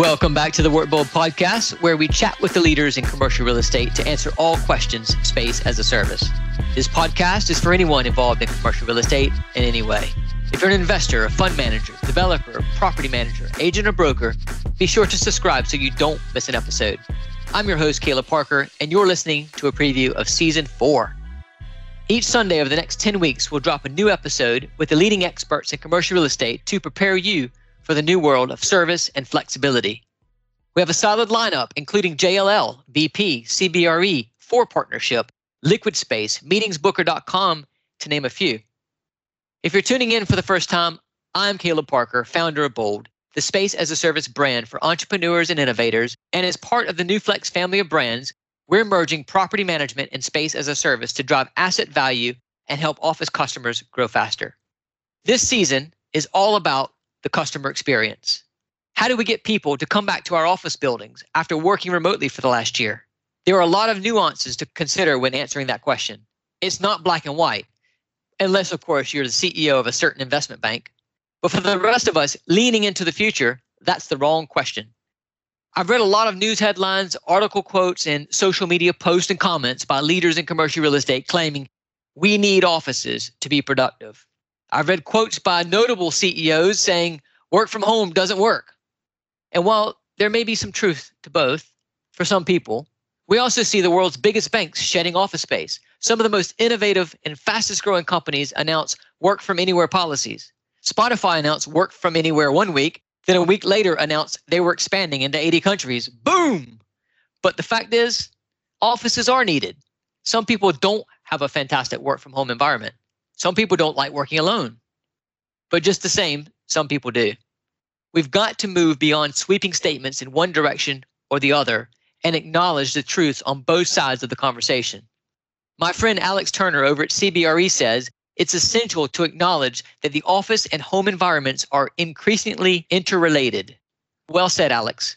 Welcome back to the Workbold podcast, where we chat with the leaders in commercial real estate to answer all questions space as a service. This podcast is for anyone involved in commercial real estate in any way. If you're an investor, a fund manager, developer, property manager, agent, or broker, be sure to subscribe so you don't miss an episode. I'm your host, Caleb Parker, and you're listening to a preview of season four. Each Sunday over the next 10 weeks, we'll drop a new episode with the leading experts in commercial real estate to prepare you for the new world of service and flexibility. We have a solid lineup, including JLL, BP, CBRE, FORE Partnership, Liquid Space, MeetingsBooker.com, to name a few. If you're tuning in for the first time, I'm Caleb Parker, founder of Bold, the space as a service brand for entrepreneurs and innovators. And as part of the NewFlex family of brands, we're merging property management and space as a service to drive asset value and help office customers grow faster. This season is all about the customer experience. How do we get people to come back to our office buildings after working remotely for the last year? There are a lot of nuances to consider when answering that question. It's not black and white, unless, of course, you're the CEO of a certain investment bank. But for the rest of us leaning into the future, that's the wrong question. I've read a lot of news headlines, article quotes, and social media posts and comments by leaders in commercial real estate claiming we need offices to be productive. I've read quotes by notable CEOs saying work from home doesn't work. And while there may be some truth to both for some people, we also see the world's biggest banks shedding office space. Some of the most innovative and fastest growing companies announce work from anywhere policies. Spotify announced work from anywhere one week, then a week later announced they were expanding into 80 countries. Boom! But the fact is, offices are needed. Some people don't have a fantastic work from home environment. Some people don't like working alone. But just the same, some people do. We've got to move beyond sweeping statements in one direction or the other and acknowledge the truth on both sides of the conversation. My friend Alex Turner over at CBRE says it's essential to acknowledge that the office and home environments are increasingly interrelated. Well said, Alex.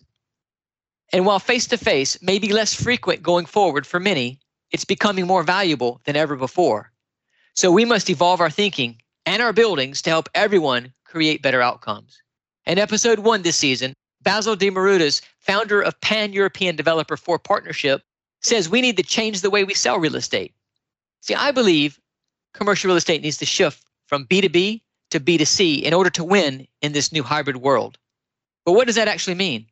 And while face to face may be less frequent going forward for many, it's becoming more valuable than ever before. So we must evolve our thinking and our buildings to help everyone create better outcomes. In episode one this season, Basil Demeroutis, founder of Pan European Developer FORE Partnership, says we need to change the way we sell real estate. See, I believe commercial real estate needs to shift from B2B to B2C in order to win in this new hybrid world. But what does that actually mean?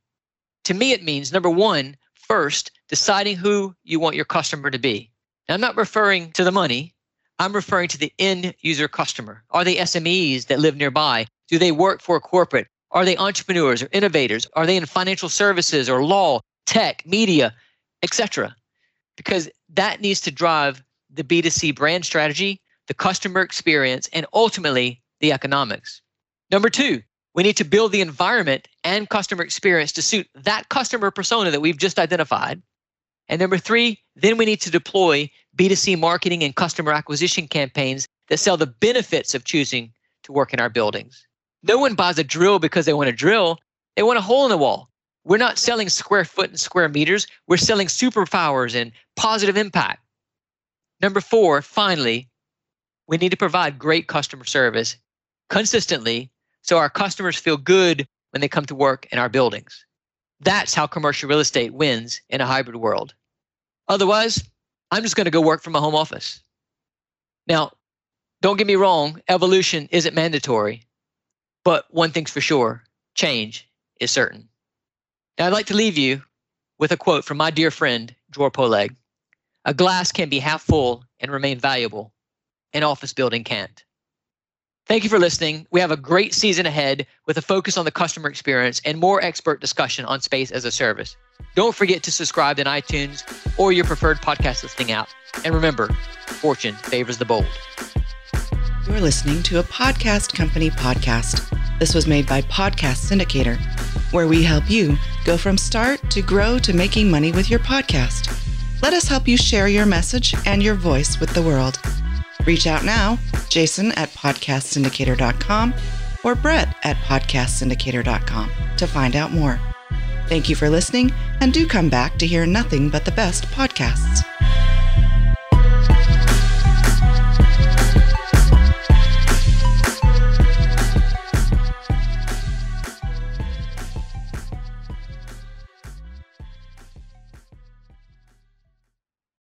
To me, it means number one, first, deciding who you want your customer to be. Now, I'm not referring to the money, I'm referring to the end user customer. Are they SMEs that live nearby? Do they work for a corporate? Are they entrepreneurs or innovators? Are they in financial services or law, tech, media, etc.? Because that needs to drive the B2C brand strategy, the customer experience, and ultimately the economics. Number two, we need to build the environment and customer experience to suit that customer persona that we've just identified. And number three, then we need to deploy B2C marketing and customer acquisition campaigns that sell the benefits of choosing to work in our buildings. No one buys a drill because they want a drill, they want a hole in the wall. We're not selling square foot and square meters, we're selling superpowers and positive impact. Number four, finally, we need to provide great customer service consistently so our customers feel good when they come to work in our buildings. That's how commercial real estate wins in a hybrid world. Otherwise, I'm just going to go work from a home office. Now, don't get me wrong, evolution isn't mandatory, but one thing's for sure change is certain. Now, I'd like to leave you with a quote from my dear friend, Dror Poleg A glass can be half full and remain valuable, an office building can't. Thank you for listening. We have a great season ahead with a focus on the customer experience and more expert discussion on space as a service. Don't forget to subscribe in iTunes or your preferred podcast listening app. And remember, fortune favors the bold. You're listening to a podcast company podcast. This was made by Podcast Syndicator, where we help you go from start to grow to making money with your podcast. Let us help you share your message and your voice with the world. Reach out now, Jason at podcastsyndicator.com or Brett at podcastsyndicator.com to find out more. Thank you for listening, and do come back to hear nothing but the best podcasts.